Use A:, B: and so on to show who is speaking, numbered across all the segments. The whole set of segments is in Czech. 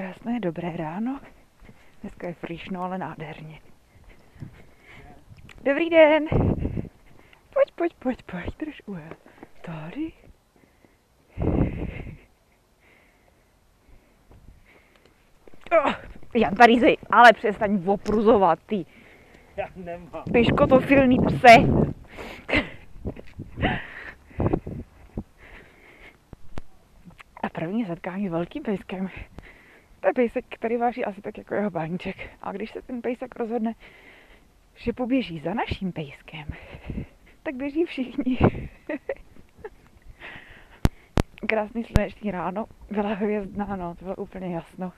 A: Krásné, dobré ráno. Dneska je frišno, ale nádherně. Dobrý den. Pojď, pojď, pojď, pojď, drž úhel. Tady. Oh, Jan Parízy, ale přestaň opruzovat, ty.
B: Já nemám.
A: Piškotofilný pse. A první setkání s velkým pejskem. To je pejsek, který váží asi tak jako jeho báníček. A když se ten pejsek rozhodne, že poběží za naším pejskem, tak běží všichni. Krásný sluneční ráno, byla hvězdná noc, bylo úplně jasno.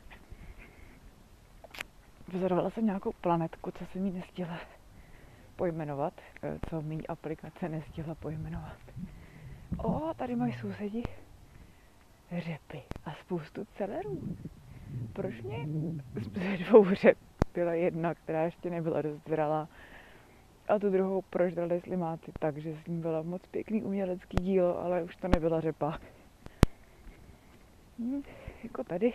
A: Pozorovala jsem nějakou planetku, co jsem jí nestihla pojmenovat, eh, co mý aplikace nestihla pojmenovat. O, tady mají sousedi řepy a spoustu celerů. Proč mě z dvou řep byla jedna, která ještě nebyla dost zralá a tu druhou prožrali slimáci tak, že s ní byla moc pěkný umělecký dílo, ale už to nebyla řepa. Hm, jako tady.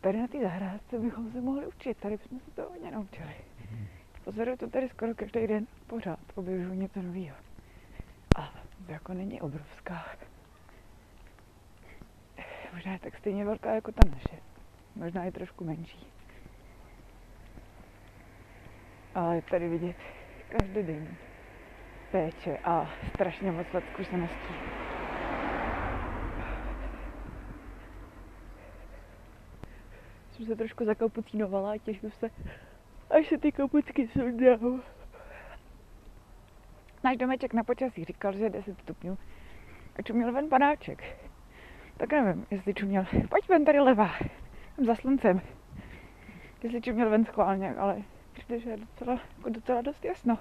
A: Tady na té zahrádce bychom se mohli učit, tady bychom se to hodně naučili. Pozoruju to tady skoro každý den, pořád objevuju něco nového. A to jako není obrovská. Možná je tak stejně velká jako ta naše. Možná je trošku menší. Ale je tady vidět každý den péče a strašně moc let zkušeností. Jsem se trošku zakapucínovala a těším se, až se ty kapucky sundou. Náš domeček na počasí říkal, že je 10 stupňů. A čuměl ven panáček. Tak nevím, jestli čuměl. Pojď ven tady levá. Jsem za sluncem. Jestli čuměl ven schválně, ale přijde, že je docela, jako docela dost jasno.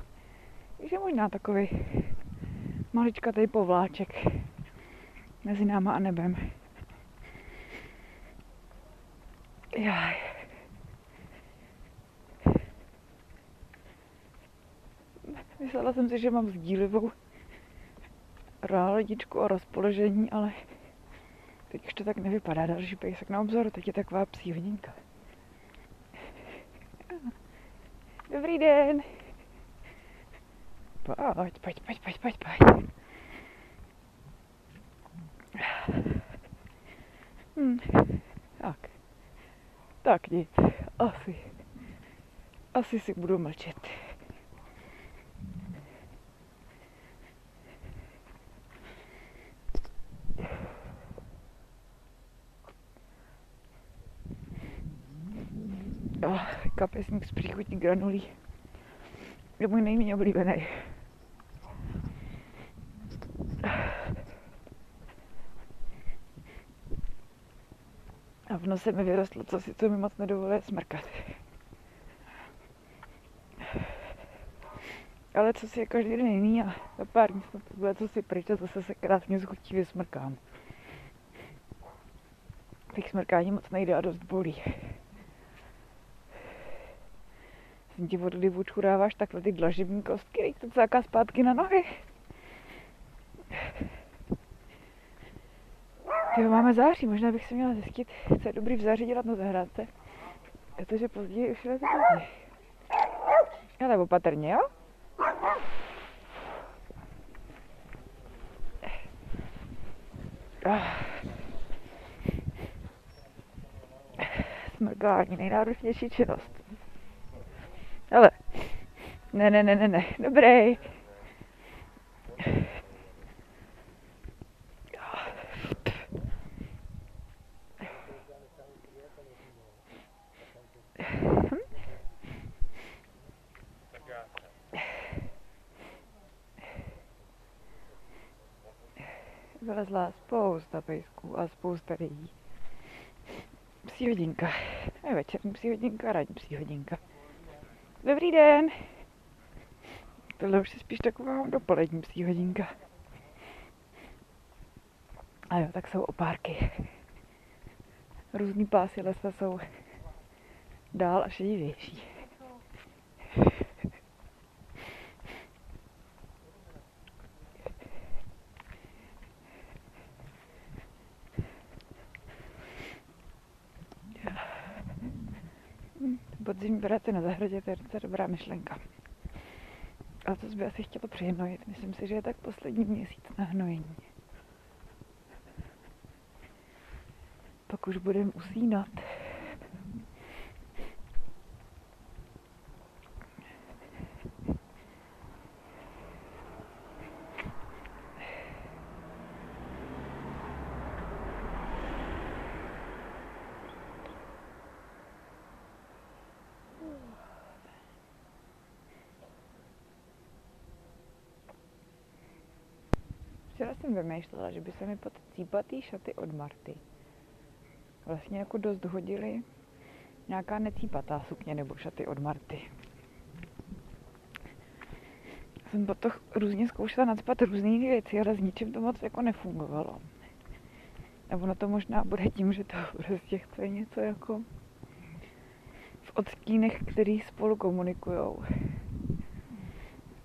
A: Takže možná takový maličkatý povláček mezi náma a nebem. Jaj. Myslela jsem si, že mám sdílivou ráledičku a rozpoložení, ale teď už to tak nevypadá. Další pejsek na obzoru, teď je taková psí hodinka. Dobrý den. Pojď, pojď, pojď, pojď, pojď, pojď. Hm. Tak. Tak nic. Asi. Asi si budu mlčet. Oh, kapesník z příchutí granulí. Je můj nejméně oblíbený. A v nose mi vyrostlo, co si to mi moc nedovoluje smrkat. Ale co si je každý den jiný a za pár dní snad bude co si pryč a zase se krásně schutí vysmrkám. Těch smrkání moc nejde a dost bolí. Jsem ti od kdy dáváš takhle ty dlažební kostky, teď to cáká zpátky na nohy. Jo, máme září, možná bych si měla zjistit, co je dobrý v září dělat na zahrádce. Protože později už je to. Ale opatrně, jo? Ah. Smrkání, nejnáročnější činnost. Ale, ne, ne, ne, ne, ne, dobrý. Vylezla spousta pejsků a spousta lidí. Psí hodinka. Je večerní psí hodinka, ranní psí hodinka. Dobrý den. Tohle už je spíš taková dopolední psí hodinka. A jo, tak jsou opárky. Různý pásy lesa jsou dál a šedivější. Práce na zahradě, to je docela dobrá myšlenka. A to by asi chtělo přihnojit. Myslím si, že je tak poslední měsíc na hnojení. Pak už budeme usínat. Včera jsem vymýšlela, že by se mi pod cípatý šaty od Marty vlastně jako dost hodily nějaká necípatá sukně nebo šaty od Marty. Jsem potom různě zkoušela nadspat různé věci, ale s ničím to moc jako nefungovalo. A ono to možná bude tím, že to prostě chce něco jako v odstínech, který spolu komunikují.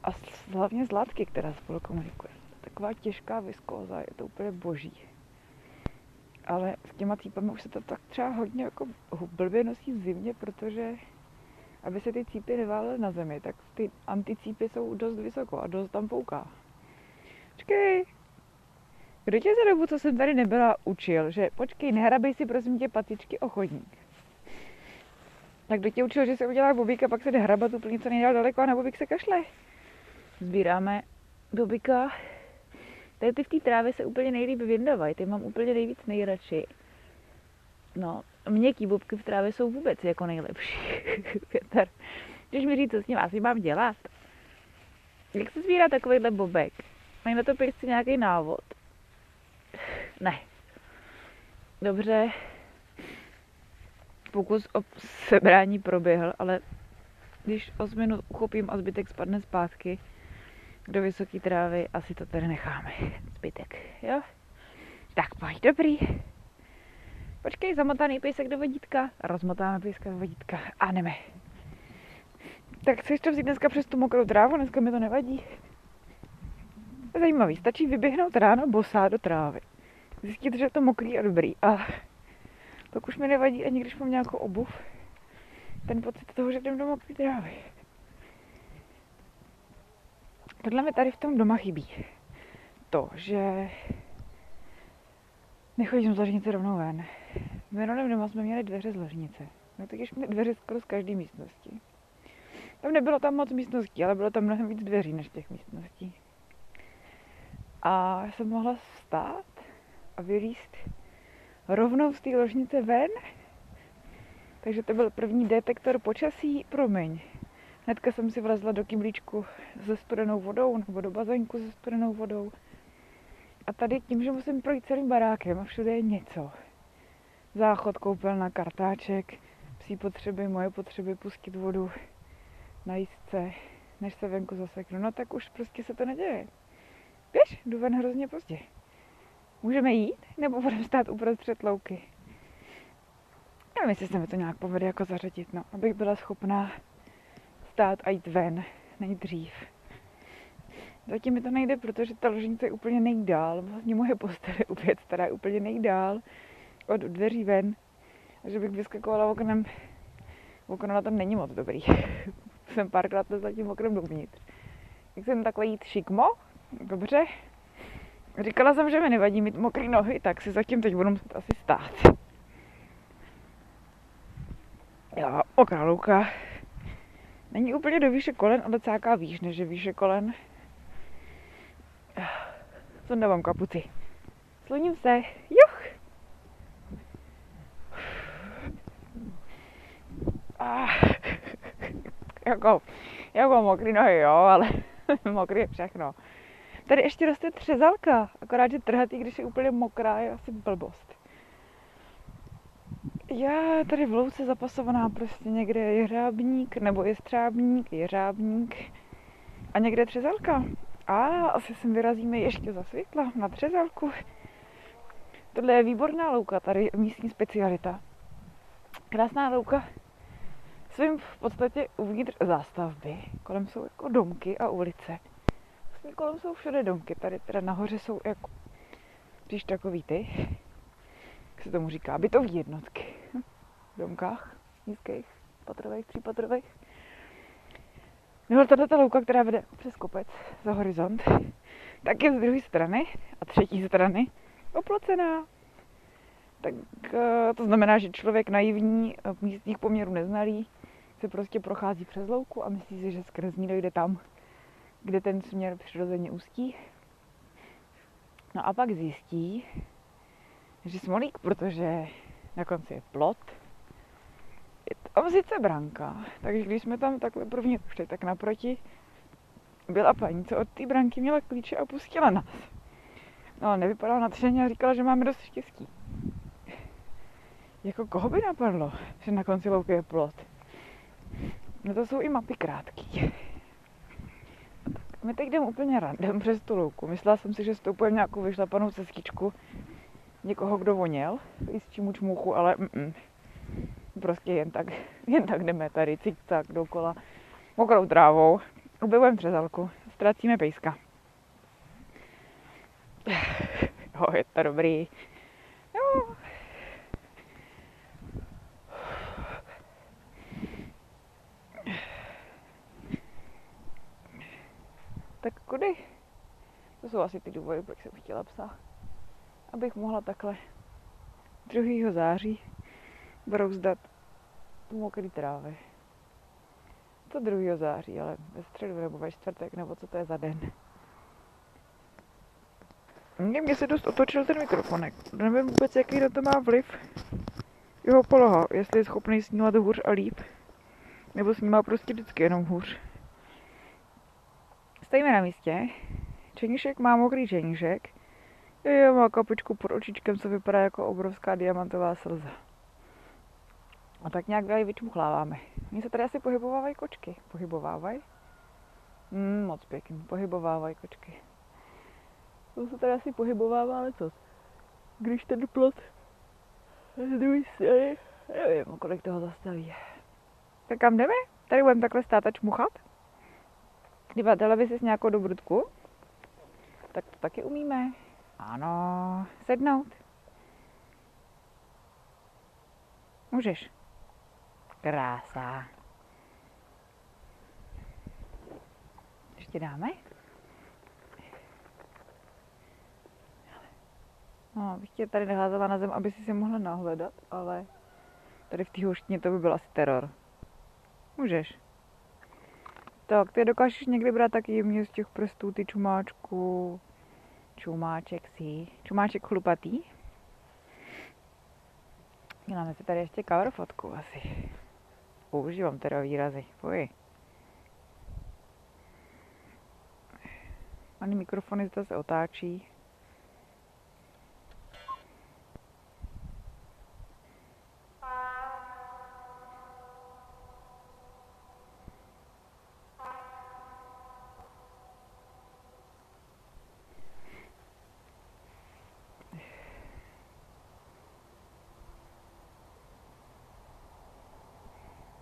A: A hlavně z látky, která spolu komunikuje. Taková těžká viskóza, je to úplně boží ale s těma cípami už se to tak třeba hodně jako blbě nosí v zimě, protože aby se ty cípy neválely na zemi, tak ty anticípy jsou dost vysoko a dost tam pouká. Počkej, kdo tě za dobu, co jsem tady nebyla, učil, že počkej, nehrabej si prosím tě patičky o chodník. Tak kdo tě učil, že se udělá bobík a pak se jde hrabat úplně co nejdál daleko a na bobík se kašle. Sbíráme bobíka Tady ty v té trávě se úplně nejlíp vyndávají, ty mám úplně nejvíc nejradši. No, měkký bobky v trávě jsou vůbec jako nejlepší. Petr, když mi říct, co s ním asi mám dělat. Jak se sbírá takovýhle bobek? Mají na to prostě nějaký návod? Ne. Dobře. Pokus o sebrání proběhl, ale když 8 minut uchopím a zbytek spadne zpátky, do vysoké trávy, asi to tady necháme. Zbytek, jo? Tak pojď, dobrý. Počkej, zamotaný pejsek do vodítka. Rozmotáme pejska do vodítka a jdeme. Tak chceš to vzít dneska přes tu mokrou trávu? Dneska mi to nevadí. Zajímavý, stačí vyběhnout ráno bosá do trávy. Zjistit, že je to mokrý a dobrý. A pak už mi nevadí ani když mám nějakou obuv. Ten pocit toho, že jdem do mokré trávy. Tohle mi tady v tom doma chybí. To, že nechodím z ložnice rovnou ven. V minulém doma jsme měli dveře z ložnice. No tak jsme dveře skoro z každé místnosti. Tam nebylo tam moc místností, ale bylo tam mnohem víc dveří než těch místností. A já jsem mohla vstát a vylíst rovnou z té ložnice ven. Takže to byl první detektor počasí. Promiň, Hnedka jsem si vlezla do kyblíčku se studenou vodou nebo do bazénku se studenou vodou. A tady tím, že musím projít celým barákem a všude je něco. Záchod, koupelna, kartáček, psí potřeby, moje potřeby, pustit vodu, najíst se, než se venku zaseknu. No tak už prostě se to neděje. Víš, jdu ven hrozně pozdě. Můžeme jít, nebo budeme stát uprostřed louky? Nevím, jestli se mi to nějak povede jako zařadit, no, abych byla schopná vstát a jít ven nejdřív. Zatím mi to nejde, protože ta ložnice je úplně nejdál. Vlastně moje postel je opět stará úplně nejdál od dveří ven. A že bych vyskakovala oknem, okno na tom není moc dobrý. jsem párkrát to zatím oknem dovnitř. Jak jsem takhle jít šikmo, dobře. Říkala jsem, že mi nevadí mít mokré nohy, tak si zatím teď budu muset asi stát. Jo, mokrá louka. Není úplně do výše kolen, ale cáká výš, než je výše kolen. Nemám kapuci. Sloním se. Juch! Ah, jako, jako mokrý nohy, jo, ale mokrý je všechno. Tady ještě roste třezalka, akorát, že trhatý, když je úplně mokrá, je asi blbost. Já tady v louce zapasovaná prostě někde je jeřábník, nebo je střábník, jeřábník a někde třezalka. A asi sem vyrazíme ještě za světla na třezalku. Tohle je výborná louka, tady místní specialita. Krásná louka. Svým v podstatě uvnitř zástavby. Kolem jsou jako domky a ulice. Vlastně kolem jsou všude domky. Tady teda nahoře jsou jako, když takový ty, jak se tomu říká, bytový jednotky domkách nízkých. patrových, třípatrových. No tato ta louka, která vede přes kopec za horizont, tak je z druhé strany a třetí strany oplocená. Tak eh, to znamená, že člověk naivní, eh, místních poměrů neznalý, se prostě prochází přes louku a myslí si, že skrz ní dojde tam, kde ten směr přirozeně ústí. No a pak zjistí, že smolík, protože na konci je plot, tam sice branka, takže když jsme tam takhle první šli, tak naproti byla paní, co od té branky měla klíče a pustila nás. No ale nevypadala natřeně a říkala, že máme dost štěstí. Jako koho by napadlo, že na konci louky je plot? No to jsou i mapy krátký. My teď jdeme úplně randem přes tu louku. Myslela jsem si, že stoupujeme nějakou vyšlapanou cestičku někoho, kdo voněl, i s čím čmuchu, ale mm, prostě jen tak, jen tak jdeme tady cik-cak dokola mokrou trávou. Objevujeme třezalku, ztracíme pejska. Jo, je to dobrý. Jo. Tak kudy? To jsou asi ty důvody, proč jsem chtěla psa. Abych mohla takhle 2. září brouzdat mokrý trávy. To 2. září, ale ve středu nebo ve čtvrtek, nebo co to je za den. Mně se dost otočil ten mikrofonek. Nevím vůbec, jaký na to má vliv jeho poloha. Jestli je schopný snímat hůř a líp, nebo snímá prostě vždycky jenom hůř. Stojíme na místě. Čeníšek má mokrý čeníšek. Je, má kapičku pod očičkem, co vypadá jako obrovská diamantová slza. A tak nějak tady vyčmuchláváme. Oni se tady asi pohybovávají kočky. Pohybovávají? Hmm, moc pěkný. Pohybovávají kočky. To se tady asi pohybovává, ale co? Když ten plot z druhé strany, nevím, kolik toho zastaví. Tak kam jdeme? Tady budeme takhle stát a čmuchat? Dívat televizi s nějakou dobrutku? Tak to taky umíme. Ano, sednout. Můžeš. Krása. Ještě dáme? No, bych tě tady neházela na zem, aby si si mohla nahledat, ale tady v té hoštině to by byl asi teror. Můžeš. Tak, ty dokážeš někdy brát taky jemně z těch prstů ty čumáčku. Čumáček si. Čumáček chlupatý. Děláme si tady ještě cover fotku asi. Používám teda výrazy. Fuj. Ani mikrofony se otáčí.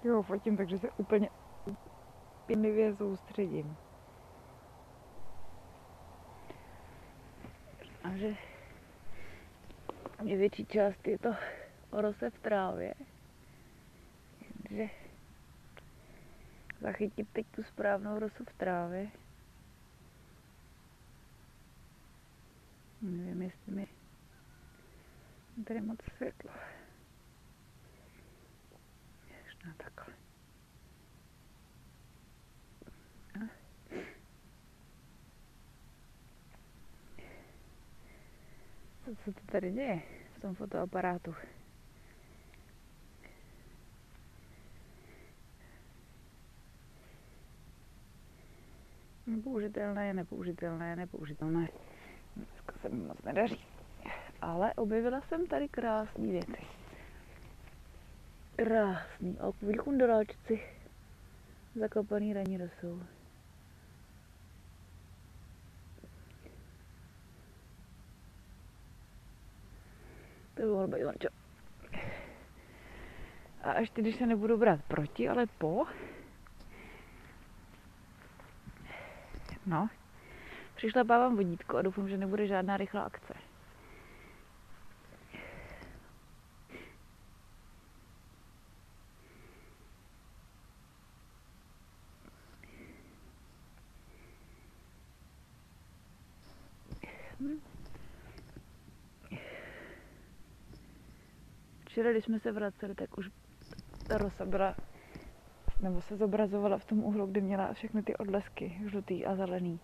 A: Jo, fotím, takže se úplně pěnlivě soustředím. A že největší část je to rose v trávě. Že zachytit teď tu správnou rosu v trávě. Nevím, jestli mi tady moc světlo. Možná takhle. Co se to tady děje v tom fotoaparátu? Nepoužitelné, nepoužitelné, nepoužitelné. Dneska se mi moc nedaří. Ale objevila jsem tady krásné věci. Krásný. A kundoráčci. Zakopaný raní rosou. To by mohlo být Vančo. A ještě když se nebudu brát proti, ale po. No. Přišla bávám vodítko a doufám, že nebude žádná rychlá akce. Včera, když jsme se vraceli, tak už ta rosa byla, nebo se zobrazovala v tom úhlu, kdy měla všechny ty odlesky, žlutý a zelený.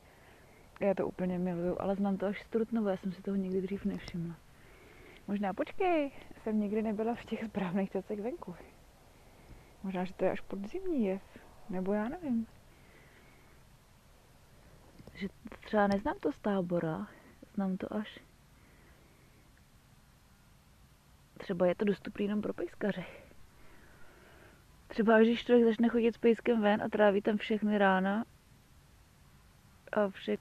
A: Já to úplně miluju, ale znám to až z já jsem si toho nikdy dřív nevšimla. Možná počkej, jsem nikdy nebyla v těch správných časech venku. Možná, že to je až podzimní jev, nebo já nevím. Že třeba neznám to z tábora, znám to až. Třeba je to dostupný jenom pro pejskaře. Třeba když člověk začne chodit s pejskem ven a tráví tam všechny rána a vše,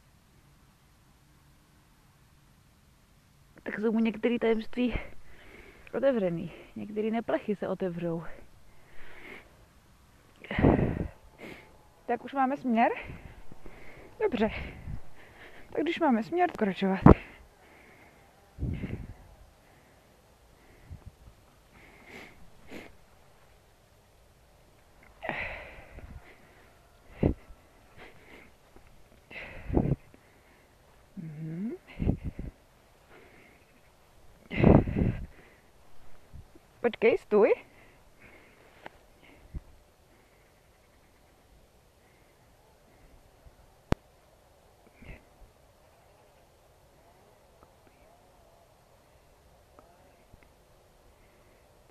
A: tak jsou mu některé tajemství otevřený. Některé neplechy se otevřou. Tak už máme směr? Dobře. Tak když máme směr, pokračovat. Počkej, stůj.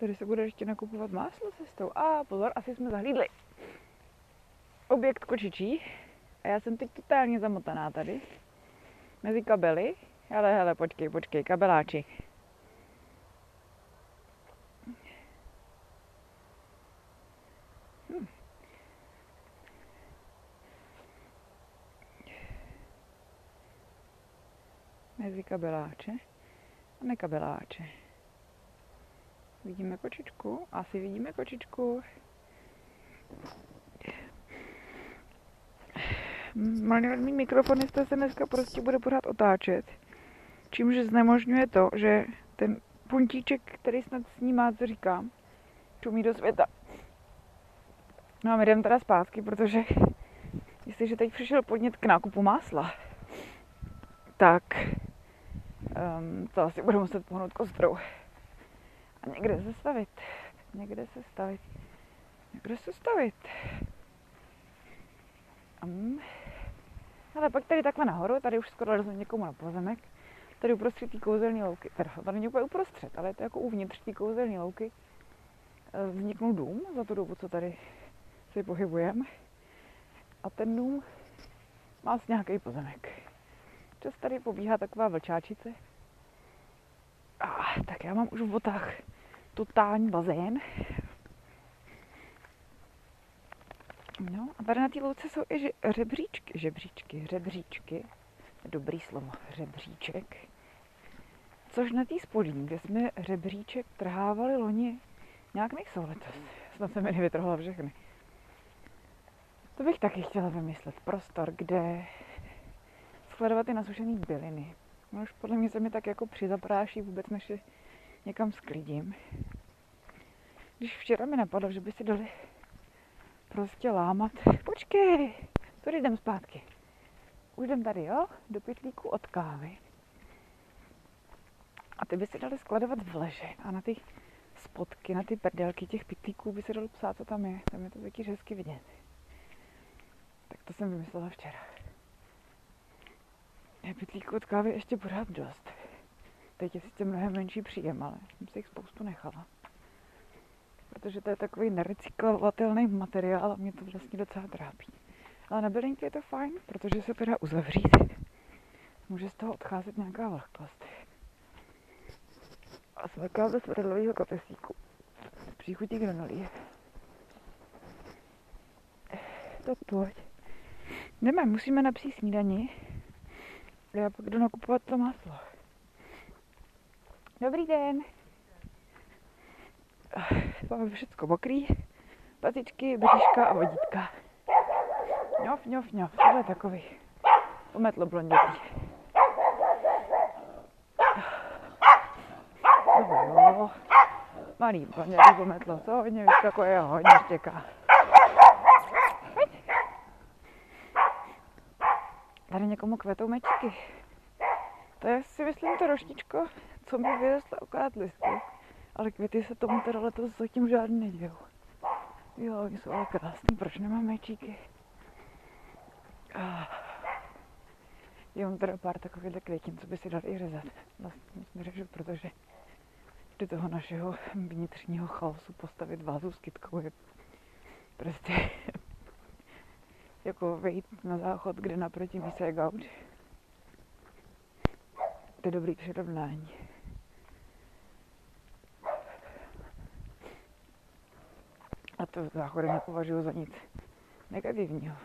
A: Tady se bude ještě nakupovat máslo cestou. A pozor, asi jsme zahlídli objekt kočičí. A já jsem teď totálně zamotaná tady. Mezi kabely. Ale hele, počkej, počkej, kabeláči. Kabeláče a nekabeláče. Vidíme kočičku? Asi vidíme kočičku. Malý mikrofonista se dneska prostě bude pořád otáčet. Čímž znemožňuje to, že ten puntíček, který snad snímá, co říkám, čumí do světa. No a my jdeme teda zpátky, protože jestliže teď přišel podnět k nákupu másla, tak um, to asi budu muset pohnout kostrou. A někde se stavit. Někde se stavit. Někde se stavit. Um, ale pak tady takhle nahoru, tady už skoro leznu někomu na pozemek. Tady uprostřed té kouzelné louky, teda to není úplně uprostřed, ale je to jako uvnitř té kouzelné louky, eh, vzniknul dům za tu dobu, co tady si pohybujeme. A ten dům má asi nějaký pozemek. Čas tady pobíhá taková vlčáčice. Ah, tak já mám už v botách totální bazén. No a tady na té louce jsou i žebříčky, žebříčky, žebříčky. Dobrý slovo, žebříček. Což na té spodní, kde jsme žebříček trhávali loni, nějak nejsou letos. Snad se mi nevytrhla všechny. To bych taky chtěla vymyslet. Prostor, kde skladovat ty nasušené byliny. No už podle mě se mi tak jako přizapráší vůbec, než je někam sklidím. Když včera mi napadlo, že by si dali prostě lámat. Počkej, tady jdem zpátky. Už jdem tady, jo? Do pytlíku od kávy. A ty by si dali skladovat v leže a na ty spotky, na ty prdelky těch pytlíků by se dalo psát, co tam je. Tam je to taky hezky vidět. Tak to jsem vymyslela včera. Pytlíků od kávy ještě pořád dost. Teď je sice mnohem menší příjem, ale jsem si jich spoustu nechala. Protože to je takový nerecyklovatelný materiál a mě to vlastně docela trápí. Ale na bylinky je to fajn, protože se teda uzavřít. Může z toho odcházet nějaká vlhkost. A smrkám do smradlového kapesíku. Příchutí granolie. Tak pojď. Jdeme, musíme napsít snídani. Já pak jdu nakupovat to máslo. Dobrý den. Máme všechno mokrý. Patičky, bříška a vodítka. Ňof, ňof, ňof. Tohle je takový umetlo blondětý. Jo. Malý blondětý pometlo. To hodně vyskakuje a hodně štěká. Někomu kvetou mečky. To je si myslím to roštičko, co mi vyrostlo okát listů. Ale květy se tomu teda letos zatím žádný nedějou. Jo, oni jsou ale krásný, proč nemám mečíky? Ah. Je on teda pár takových květin, co by si dal i řezat. Vlastně jsme řežu, protože do toho našeho vnitřního chaosu postavit vázu s kytkou je prostě jako vejít na záchod, kde naproti mi se gauč. To je dobrý přirovnání. A to záchody nepovažuji za nic negativního.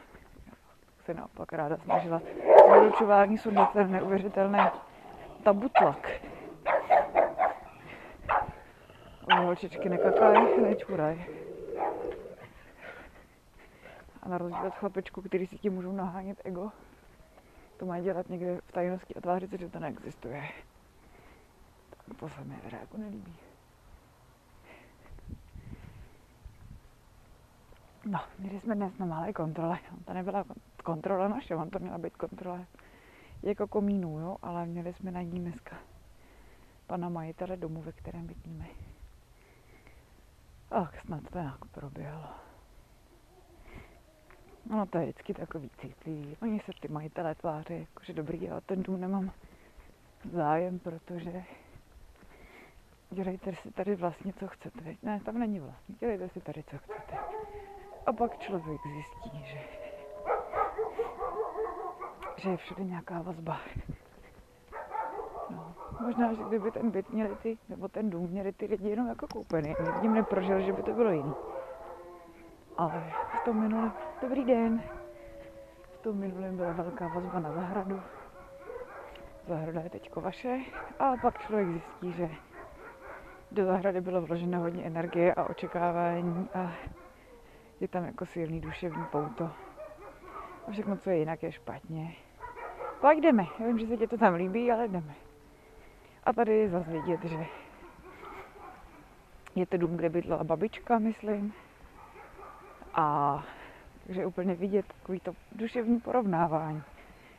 A: Se naopak ráda snažila sundat ten neuvěřitelný tabutlak. Holčičky nekakaj, nečuraj. A na rozdíl od chlapečku, který si tím můžou nahánět ego, to mají dělat někde v tajnosti a tvářit se, že to neexistuje. Tak to se mi teda jako nelíbí. No, měli jsme dnes na malé kontrole. To nebyla kontrola naše, on to měla být kontrola jako komínů, jo, ale měli jsme na ní dneska pana majitele domu, ve kterém bydlíme. Ach, snad to nějak proběhlo. No to je vždycky takový citlivý. Oni se ty majitelé tváří, jakože dobrý, ale ten dům nemám zájem, protože dělejte si tady vlastně, co chcete. Ne, tam není vlastně, dělejte si tady, co chcete. A pak člověk zjistí, že, že je všude nějaká vazba. No, možná, že kdyby ten byt měli ty, nebo ten dům měli ty lidi jenom jako koupený, nikdy neprožil, že by to bylo jiný. Ale v tom minulém, dobrý den, v tom minulém byla velká vazba na zahradu. Zahrada je teďko vaše a pak člověk zjistí, že do zahrady bylo vloženo hodně energie a očekávání a je tam jako silný duševní pouto. A všechno, co je jinak, je špatně. Pak jdeme. Já vím, že se tě to tam líbí, ale jdeme. A tady je zase vidět, že je to dům, kde bydlela babička, myslím. A takže úplně vidět takový to duševní porovnávání.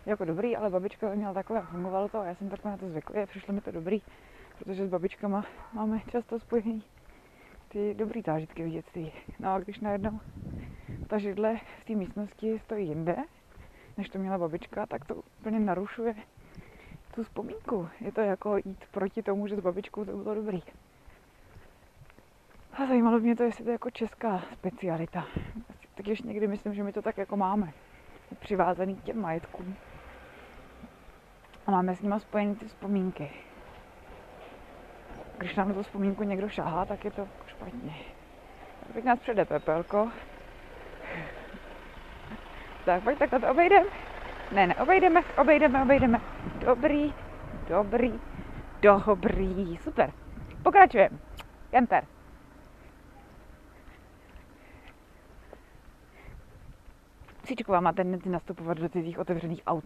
A: Jako dobrý, ale babička měla takové a fungovalo to a já jsem takhle na to zvyklý a přišlo mi to dobrý, protože s babičkama máme často spojený ty dobrý zážitky v dětství. No a když najednou ta židle v té místnosti stojí jinde, než to měla babička, tak to úplně narušuje tu vzpomínku. Je to jako jít proti tomu, že s babičkou to bylo dobrý. A zajímalo mě to, jestli to je jako česká specialita. Tak ještě někdy myslím, že my to tak jako máme. Přivázaný k těm majetkům. A máme s nimi spojené ty vzpomínky. Když nám tu vzpomínku někdo šahá, tak je to špatně. Tak teď nás přede pepelko. Tak pojď, tak to obejdeme. Ne, ne, obejdeme, obejdeme, obejdeme. Dobrý, dobrý, dobrý, super. Pokračujeme. Janter. Cíčková má tendenci nastupovat do cizích otevřených aut.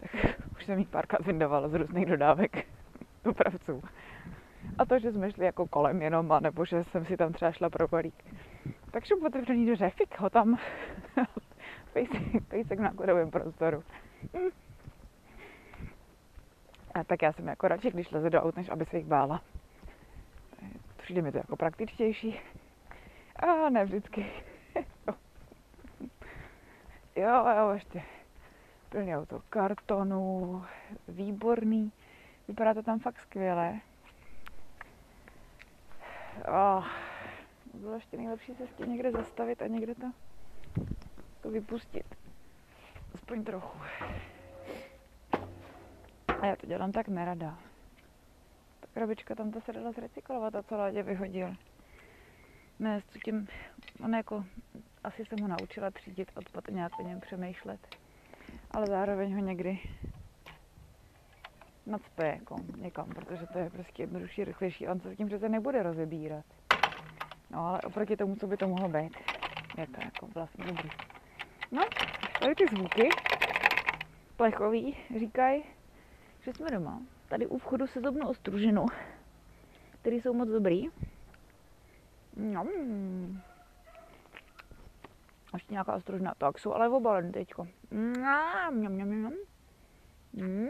A: Tak už jsem jí párkrát vyndovala z různých dodávek dopravců. A to, že jsme šli jako kolem jenom, nebo že jsem si tam třeba šla pro balík. Tak šup otevřený dveře, fik ho tam. pejsek na kodovém prostoru. Hm. A tak já jsem jako radši, když leze do aut, než aby se jich bála. Přijde mi to jako praktičtější. A ne vždycky. Jo, jo, ještě plný auto kartonu, výborný. Vypadá to tam fakt skvěle. Oh, bylo ještě nejlepší se tím někde zastavit a někde to, to vypustit. Aspoň trochu. A já to dělám tak nerada. Ta krabička tam to se dala zrecyklovat a co Ládě vyhodil. Ne, s tím, on jako, asi jsem ho naučila třídit odpad a nějak o něm přemýšlet. Ale zároveň ho někdy nacpe jako někam, protože to je prostě jednodušší, rychlejší on se tím přece nebude rozebírat. No ale oproti tomu, co by to mohlo být, je to jako vlastně dobrý. No, tady ty zvuky plechový říkají, že jsme doma. Tady u vchodu se zobnu ostružinu, které jsou moc dobrý. No. Ještě nějaká ostružina. Tak jsou ale obalený teďko. Mňam, mňam, mňam. Mm.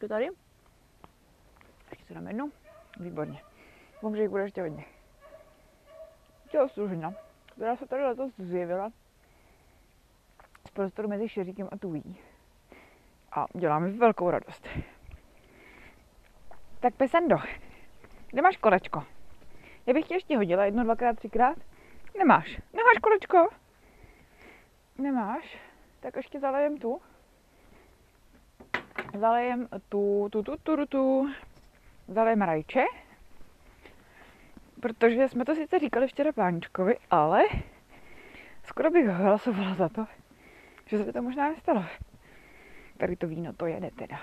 A: To tady? Ještě se dám jednu. Výborně. Doufám, že jich bude ještě hodně. Tělostružina, která se tady letos zjevila z prostoru mezi Šeříkem a Tují. A dělá mi velkou radost. Tak Pesendo, kde máš kolečko? Já bych tě ještě hodila jedno, dvakrát, třikrát. Nemáš. Nemáš kolečko? Nemáš? Tak ještě zalejem tu. Zalejem tu, tu, tu, tu, tu, tu. Zalejem rajče. Protože jsme to sice říkali včera páničkovi, ale skoro bych hlasovala za to, že se to možná nestalo. Tady to víno to jede teda.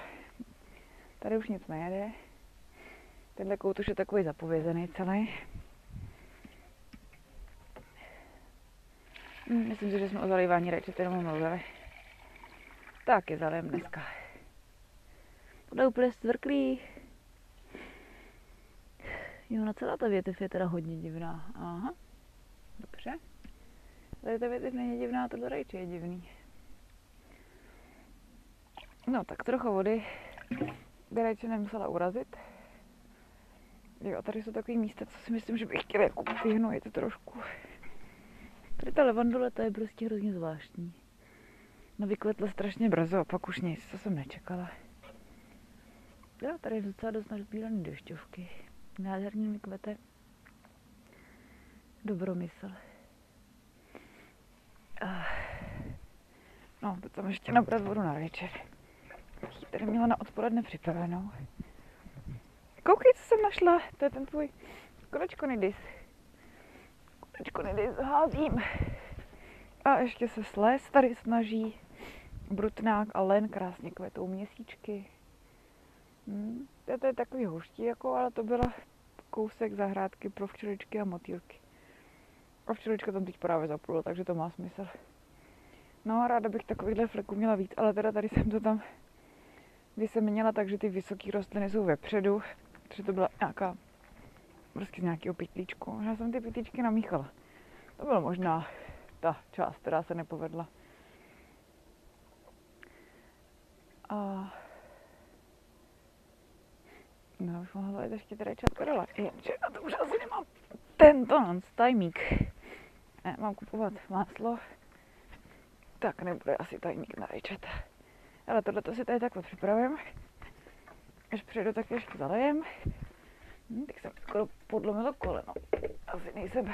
A: Tady už nic nejede. Tenhle kout už je takový zapovězený celý. Hm, myslím si, že jsme o zalívání rajčat jenom mluvili. Tak je zalém dneska. Bude úplně stvrklý. Jo, na celá ta větev je teda hodně divná. Aha. Dobře. Tady ta větev není divná, tohle rajče je divný. No, tak trochu vody. By rajče nemusela urazit. Jo, tady jsou takový místa, co si myslím, že bych chtěla jako vyhnojit trošku. Tady ta levandule, to je prostě hrozně zvláštní. No vykvetla strašně brzo pak už nic, to jsem nečekala. Jo, tady je docela dost nazbíraný dešťovky. Nádherně mi kvete dobromysl. Ah. No, teď jsem ještě nabrat vodu na večer. Tady měla na odpoledne připravenou. Koukej, co jsem našla. To je ten tvůj nidis. nidis házím. A ještě se sles tady snaží. Brutnák a len krásně kvetou měsíčky. Hmm, to je takový houští, jako, ale to byla kousek zahrádky pro včeličky a motýlky. A včelička tam teď právě zaplula, takže to má smysl. No a ráda bych takovýhle fleků měla víc, ale teda tady jsem to tam vyseměnila tak, že ty vysoké rostliny jsou vepředu, že to byla nějaká prostě z nějakého pytlíčku. Já jsem ty pytlíčky namíchala. To byla možná ta část, která se nepovedla. A No, už mohla zajít ještě teda čakarela. Jenže na to už asi nemám tento non tajmík. Ne, mám kupovat máslo. Tak nebude asi tajmík na rajčata. Ale tohle to si tady takhle připravím. Až přijedu, tak ještě zalejem. Hm, tak jsem skoro podlomila koleno. Asi nejsem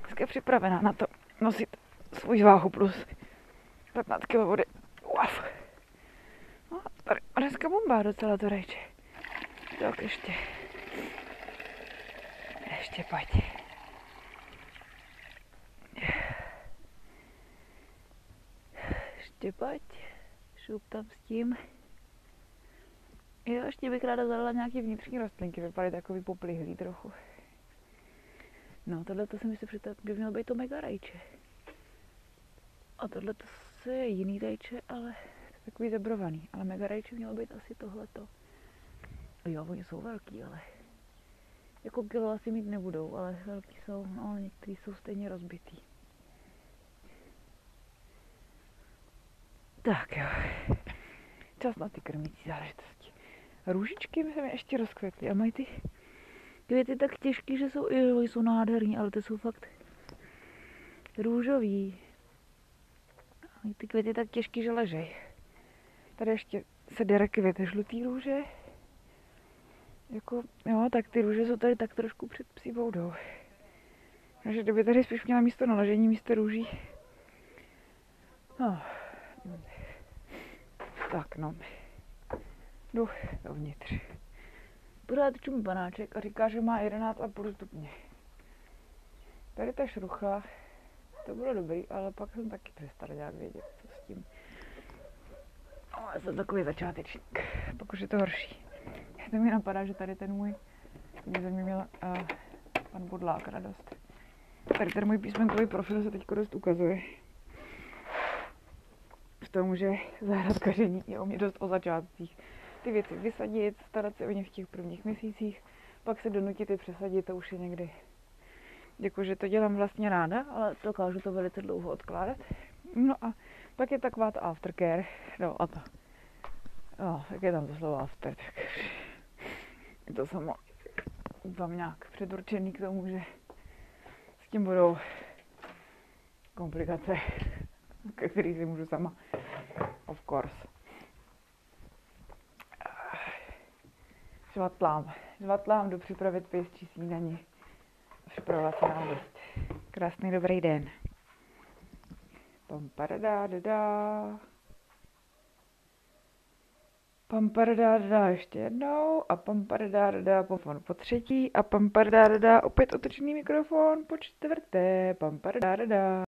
A: dneska připravená na to nosit svůj váhu plus 15 kg vody. Uf. No, tady dneska bomba docela to rajče. Tak ještě. Ještě pojď. Ještě pojď. Šup tam s tím. Jo, ještě bych ráda zadala nějaký vnitřní rostlinky, vypadají takový poplihlý trochu. No, tohle to si představila, by mělo být to mega rajče. A tohle to je jiný rajče, ale takový zebrovaný. Ale mega rajče mělo být asi tohleto. Jo, oni jsou velký, ale jako kilo asi mít nebudou, ale velký jsou, no ale některý jsou stejně rozbitý. Tak jo, čas na ty krmící záležitosti. Růžičky mi se mi ještě rozkvetly a mají ty květy tak těžký, že jsou, jo, jsou nádherní, ale ty jsou fakt růžový. Mají ty květy tak těžký, že ležej. Tady ještě se dere květy žlutý růže. Jako, jo, tak ty růže jsou tady tak trošku před psí voudou. Takže kdyby tady spíš měla místo na ležení, místo růží. No. Tak no. Jdu dovnitř. Pořád čum panáček a říká, že má 11,5 stupně. Tady ta šrucha, to bylo dobrý, ale pak jsem taky přestal nějak vědět, co s tím. No, já jsem takový začátečník, pak už je to horší. To mi napadá, že tady ten můj, mě měl uh, pan Bodlák radost. Tady ten můj písmenkový profil se teď dost ukazuje. V tom, že zahrádkaření je o mě dost o začátcích. Ty věci vysadit, starat se o ně v těch prvních měsících, pak se donutit je přesadit, to už je někdy. Děkuji, že to dělám vlastně ráda, ale dokážu to velice dlouho odkládat. No a pak je taková ta aftercare, no a to. No, tak je tam to slovo after, tak je to samo. mám nějak předurčený k tomu, že s tím budou komplikace, ke který si můžu sama. Of course. Žvatlám. Žvatlám do připravit pěstí snídaní. Připravovat se na oběd. Krásný dobrý den. Pam paradá, da Pam paradá, da ještě jednou a pam paradá, da po, třetí a pam paradá, da opět otočený mikrofon po čtvrté. Pam paradá, da